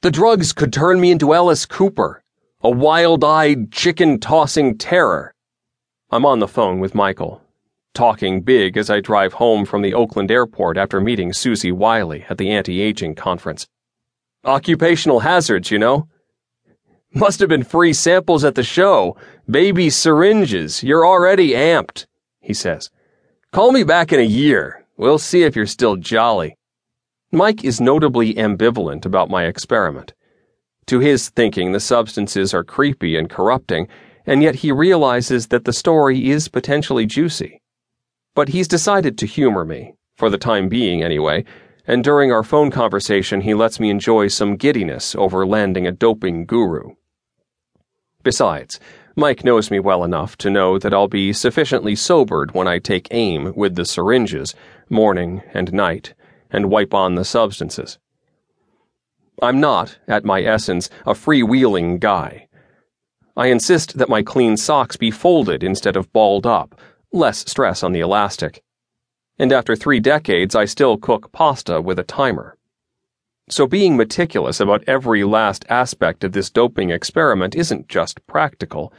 The drugs could turn me into Alice Cooper, a wild eyed, chicken tossing terror. I'm on the phone with Michael, talking big as I drive home from the Oakland airport after meeting Susie Wiley at the anti aging conference. Occupational hazards, you know. Must have been free samples at the show. Baby syringes. You're already amped, he says. Call me back in a year. We'll see if you're still jolly. Mike is notably ambivalent about my experiment. To his thinking, the substances are creepy and corrupting, and yet he realizes that the story is potentially juicy. But he's decided to humor me, for the time being anyway, and during our phone conversation, he lets me enjoy some giddiness over landing a doping guru. Besides, Mike knows me well enough to know that I'll be sufficiently sobered when I take aim with the syringes, morning and night, and wipe on the substances. I'm not, at my essence, a freewheeling guy. I insist that my clean socks be folded instead of balled up, less stress on the elastic and after three decades, I still cook pasta with a timer. So being meticulous about every last aspect of this doping experiment isn't just practical,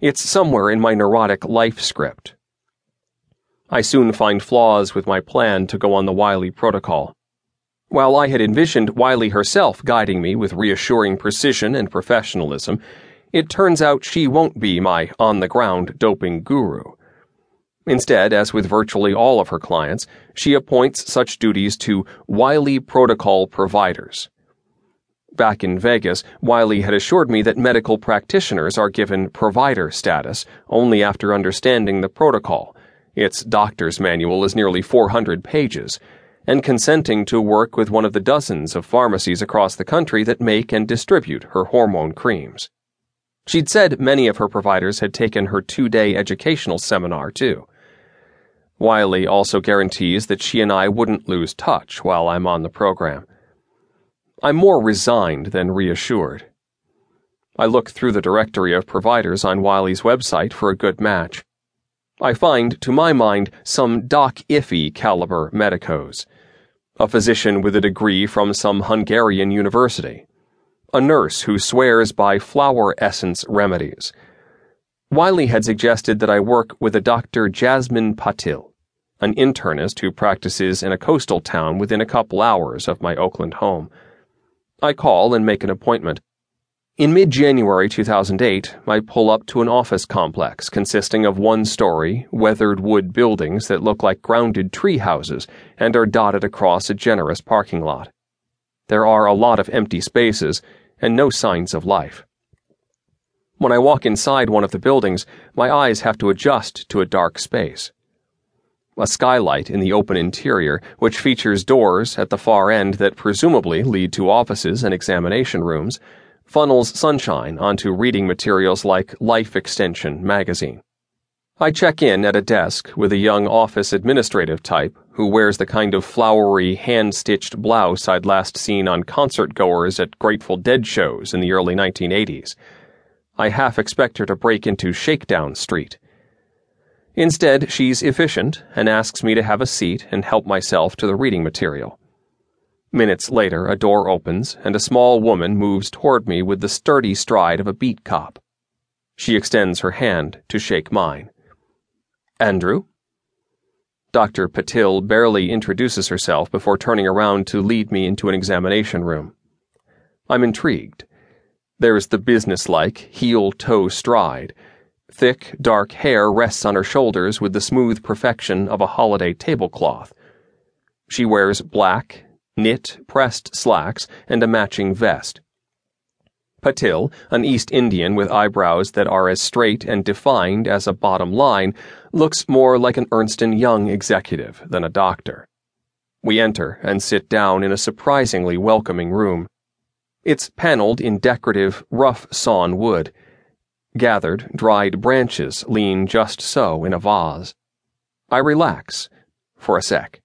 it's somewhere in my neurotic life script. I soon find flaws with my plan to go on the Wiley protocol. While I had envisioned Wiley herself guiding me with reassuring precision and professionalism, it turns out she won't be my on the ground doping guru. Instead, as with virtually all of her clients, she appoints such duties to Wiley protocol providers. Back in Vegas, Wiley had assured me that medical practitioners are given provider status only after understanding the protocol. Its doctor's manual is nearly 400 pages, and consenting to work with one of the dozens of pharmacies across the country that make and distribute her hormone creams. She'd said many of her providers had taken her two day educational seminar, too. Wiley also guarantees that she and I wouldn't lose touch while I'm on the program. I'm more resigned than reassured. I look through the directory of providers on Wiley's website for a good match. I find, to my mind, some Doc Iffy caliber medicos. A physician with a degree from some Hungarian university. A nurse who swears by flower essence remedies. Wiley had suggested that I work with a Dr. Jasmine Patil an internist who practices in a coastal town within a couple hours of my Oakland home. I call and make an appointment. In mid January 2008, I pull up to an office complex consisting of one story, weathered wood buildings that look like grounded tree houses and are dotted across a generous parking lot. There are a lot of empty spaces and no signs of life. When I walk inside one of the buildings, my eyes have to adjust to a dark space a skylight in the open interior, which features doors at the far end that presumably lead to offices and examination rooms, funnels sunshine onto reading materials like Life Extension magazine. I check in at a desk with a young office administrative type who wears the kind of flowery, hand stitched blouse I'd last seen on concert goers at Grateful Dead shows in the early 1980s. I half expect her to break into Shakedown Street Instead, she's efficient and asks me to have a seat and help myself to the reading material. Minutes later, a door opens and a small woman moves toward me with the sturdy stride of a beat cop. She extends her hand to shake mine. Andrew? Dr. Patil barely introduces herself before turning around to lead me into an examination room. I'm intrigued. There's the businesslike, heel toe stride Thick, dark hair rests on her shoulders with the smooth perfection of a holiday tablecloth. She wears black, knit, pressed slacks and a matching vest. Patil, an East Indian with eyebrows that are as straight and defined as a bottom line, looks more like an Ernst & Young executive than a doctor. We enter and sit down in a surprisingly welcoming room. It's paneled in decorative, rough sawn wood Gathered, dried branches lean just so in a vase. I relax for a sec.